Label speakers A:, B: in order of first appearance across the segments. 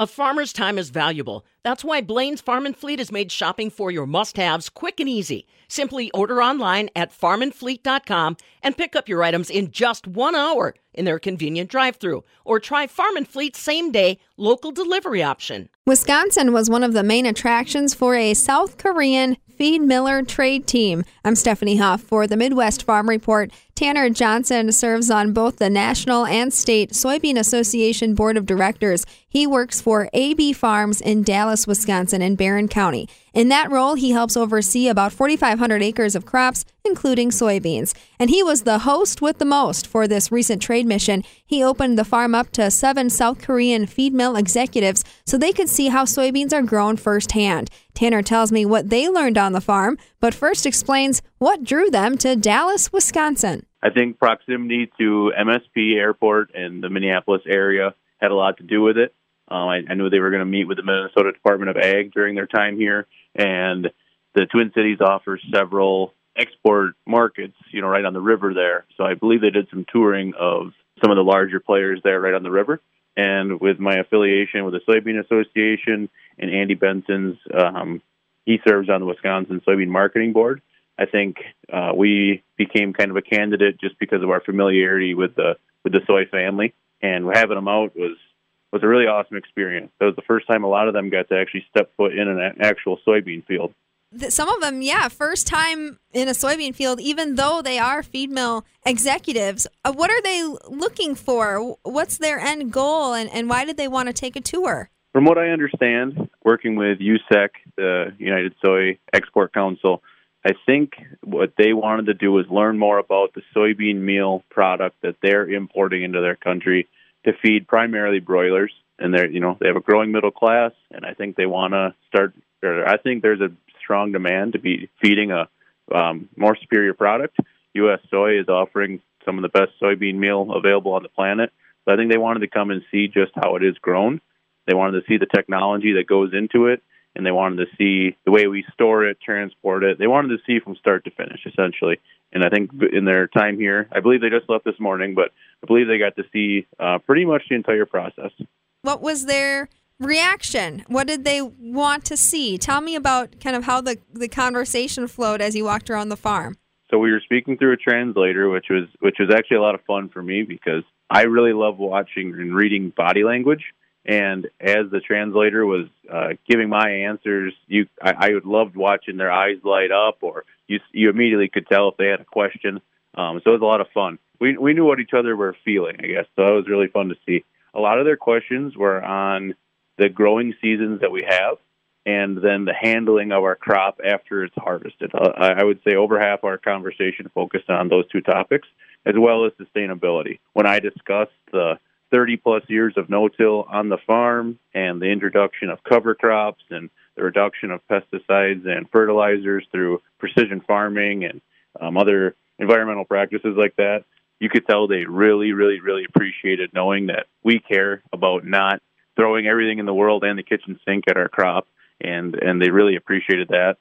A: A farmer's time is valuable. That's why Blain's Farm and Fleet has made shopping for your must haves quick and easy. Simply order online at farmandfleet.com and pick up your items in just one hour in their convenient drive through. Or try Farm and Fleet's same day local delivery option.
B: Wisconsin was one of the main attractions for a South Korean feed miller trade team. I'm Stephanie Hoff for the Midwest Farm Report. Tanner Johnson serves on both the National and State Soybean Association Board of Directors. He works for AB Farms in Dallas, Wisconsin, and Barron County. In that role, he helps oversee about 4,500 acres of crops, including soybeans. And he was the host with the most for this recent trade mission. He opened the farm up to seven South Korean feed mill executives so they could see how soybeans are grown firsthand. Tanner tells me what they learned on the farm, but first explains what drew them to Dallas, Wisconsin.
C: I think proximity to MSP Airport and the Minneapolis area had a lot to do with it. Um, I, I knew they were going to meet with the Minnesota Department of Ag during their time here, and the Twin Cities offers several export markets, you know, right on the river there. So I believe they did some touring of some of the larger players there right on the river. And with my affiliation with the Soybean Association and Andy Benson's, um, he serves on the Wisconsin Soybean Marketing Board. I think uh, we became kind of a candidate just because of our familiarity with the with the soy family, and having them out was was a really awesome experience. That was the first time a lot of them got to actually step foot in an actual soybean field.
B: Some of them, yeah, first time in a soybean field, even though they are feed mill executives. Uh, what are they looking for? What's their end goal, and, and why did they want to take a tour?
C: From what I understand, working with USSEC, the United Soy Export Council, I think what they wanted to do was learn more about the soybean meal product that they're importing into their country to feed primarily broilers. And they're, you know, they have a growing middle class, and I think they want to start. Or I think there's a strong demand to be feeding a um, more superior product. U.S. Soy is offering some of the best soybean meal available on the planet. So I think they wanted to come and see just how it is grown. They wanted to see the technology that goes into it, and they wanted to see the way we store it, transport it. They wanted to see from start to finish, essentially. And I think in their time here, I believe they just left this morning, but I believe they got to see uh, pretty much the entire process.
B: What was their reaction? What did they want to see? Tell me about kind of how the, the conversation flowed as you walked around the farm.
C: So we were speaking through a translator, which was which was actually a lot of fun for me because I really love watching and reading body language. And as the translator was uh, giving my answers, you I, I loved watching their eyes light up, or you you immediately could tell if they had a question. Um, so it was a lot of fun. We we knew what each other were feeling, I guess. So it was really fun to see. A lot of their questions were on the growing seasons that we have, and then the handling of our crop after it's harvested. Uh, I would say over half our conversation focused on those two topics, as well as sustainability. When I discussed the 30 plus years of no-till on the farm and the introduction of cover crops and the reduction of pesticides and fertilizers through precision farming and um, other environmental practices like that, you could tell they really, really, really appreciated knowing that we care about not throwing everything in the world and the kitchen sink at our crop, and and they really appreciated that.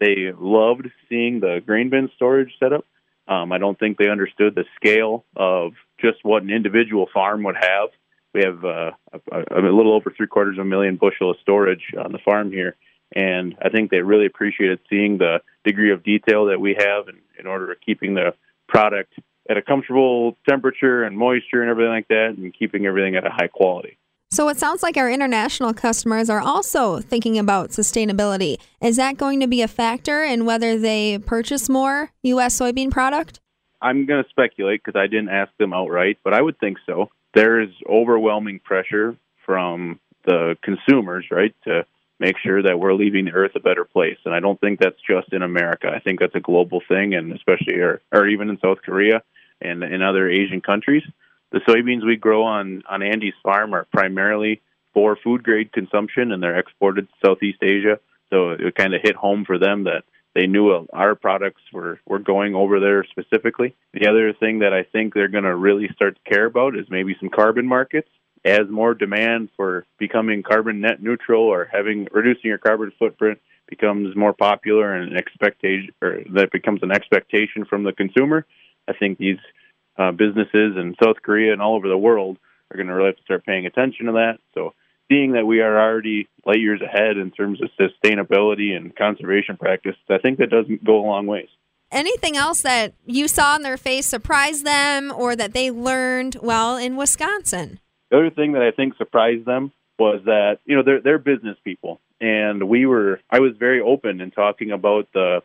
C: They loved seeing the grain bin storage setup um, I don't think they understood the scale of just what an individual farm would have. We have uh, a, a little over three quarters of a million bushel of storage on the farm here, and I think they really appreciated seeing the degree of detail that we have in, in order of keeping the product at a comfortable temperature and moisture and everything like that, and keeping everything at a high quality.
B: So it sounds like our international customers are also thinking about sustainability. Is that going to be a factor in whether they purchase more U.S. soybean product?
C: I'm going to speculate because I didn't ask them outright, but I would think so. There is overwhelming pressure from the consumers, right, to make sure that we're leaving the earth a better place. And I don't think that's just in America. I think that's a global thing, and especially, or, or even in South Korea and in other Asian countries the soybeans we grow on on Andy's farm are primarily for food grade consumption, and they're exported to Southeast Asia. So it kind of hit home for them that they knew our products were were going over there specifically. The other thing that I think they're going to really start to care about is maybe some carbon markets. As more demand for becoming carbon net neutral or having reducing your carbon footprint becomes more popular and an expectation or that becomes an expectation from the consumer, I think these uh, businesses in South Korea and all over the world are going to really have to start paying attention to that. So seeing that we are already light years ahead in terms of sustainability and conservation practice, I think that doesn't go a long ways.
B: Anything else that you saw in their face surprised them or that they learned well in Wisconsin?
C: The other thing that I think surprised them was that, you know, they're, they're business people. And we were, I was very open in talking about the,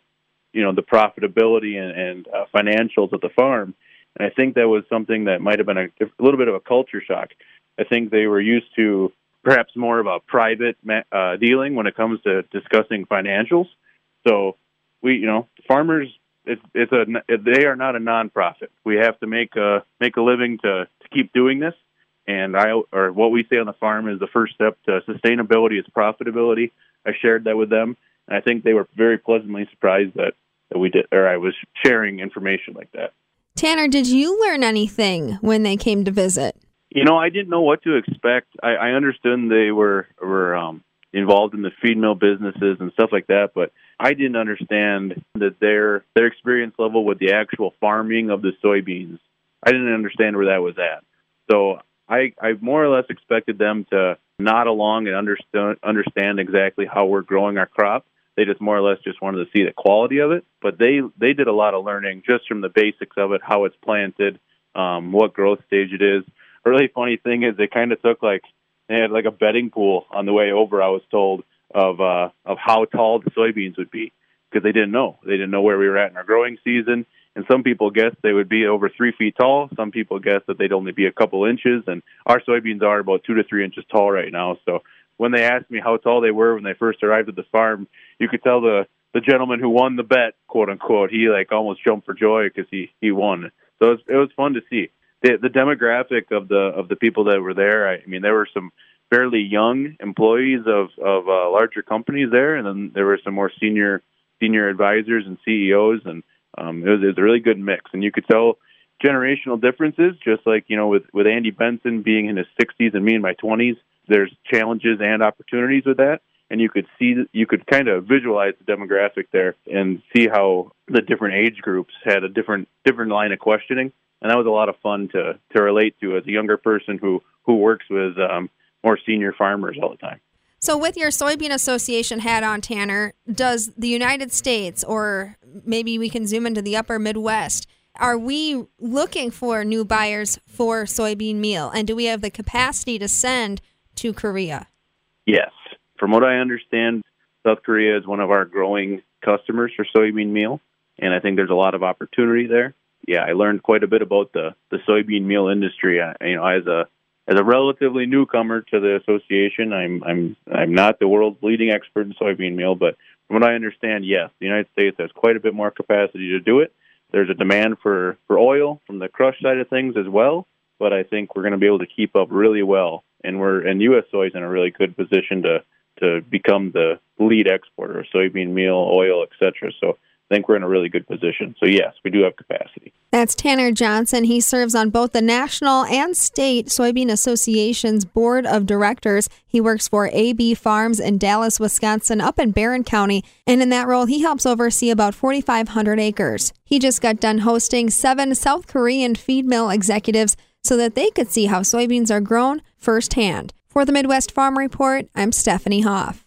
C: you know, the profitability and, and uh, financials of the farm. And I think that was something that might have been a, a little bit of a culture shock. I think they were used to perhaps more of a private uh, dealing when it comes to discussing financials. So we, you know, farmers, it's it's a they are not a nonprofit. We have to make a make a living to to keep doing this. And I or what we say on the farm is the first step to sustainability is profitability. I shared that with them, and I think they were very pleasantly surprised that that we did or I was sharing information like that.
B: Tanner, did you learn anything when they came to visit?
C: You know, I didn't know what to expect. I, I understood they were were um, involved in the feed mill businesses and stuff like that, but I didn't understand that their their experience level with the actual farming of the soybeans. I didn't understand where that was at. So I, I more or less expected them to nod along and understand understand exactly how we're growing our crop. They just more or less just wanted to see the quality of it. But they they did a lot of learning just from the basics of it, how it's planted, um, what growth stage it is really funny thing is they kind of took like they had like a betting pool on the way over. I was told of uh, of how tall the soybeans would be because they didn't know. They didn't know where we were at in our growing season. And some people guessed they would be over three feet tall. Some people guessed that they'd only be a couple inches. And our soybeans are about two to three inches tall right now. So when they asked me how tall they were when they first arrived at the farm, you could tell the the gentleman who won the bet, quote unquote, he like almost jumped for joy because he he won. So it was, it was fun to see the, the demographic of the of the people that were there. I, mean, there were some fairly young employees of of uh, larger companies there, and then there were some more senior senior advisors and CEOs, and um, it, was, it was a really good mix. And you could tell generational differences, just like you know with with Andy Benson being in his 60s and me in my 20s. There's challenges and opportunities with that, and you could see you could kind of visualize the demographic there and see how the different age groups had a different different line of questioning and that was a lot of fun to to relate to as a younger person who who works with um, more senior farmers all the time.
B: So, with your soybean association hat on, Tanner, does the United States, or maybe we can zoom into the upper Midwest, are we looking for new buyers for soybean meal? And do we have the capacity to send to Korea?
C: Yes. From what I understand, South Korea is one of our growing customers for soybean meal. And I think there's a lot of opportunity there yeah, I learned quite a bit about the the soybean meal industry. I, you know, as a as a relatively newcomer to the association, I'm I'm I'm not the world's leading expert in soybean meal, but from what I understand, yes, the United States has quite a bit more capacity to do it. There's a demand for for oil from the crush side of things as well, but I think we're going to be able to keep up really well, and we're and U.S. soy is in a really good position to to become the lead exporter of soybean meal, oil, etc. So think we're in a really good position. So, yes, we do have capacity.
B: That's Tanner Johnson. He serves on both the National and State Soybean Association's Board of Directors. He works for AB Farms in Dallas, Wisconsin, up in Barron County. And in that role, he helps oversee about 4,500 acres. He just got done hosting seven South Korean feed mill executives so that they could see how soybeans are grown firsthand. For the Midwest Farm Report, I'm Stephanie Hoff.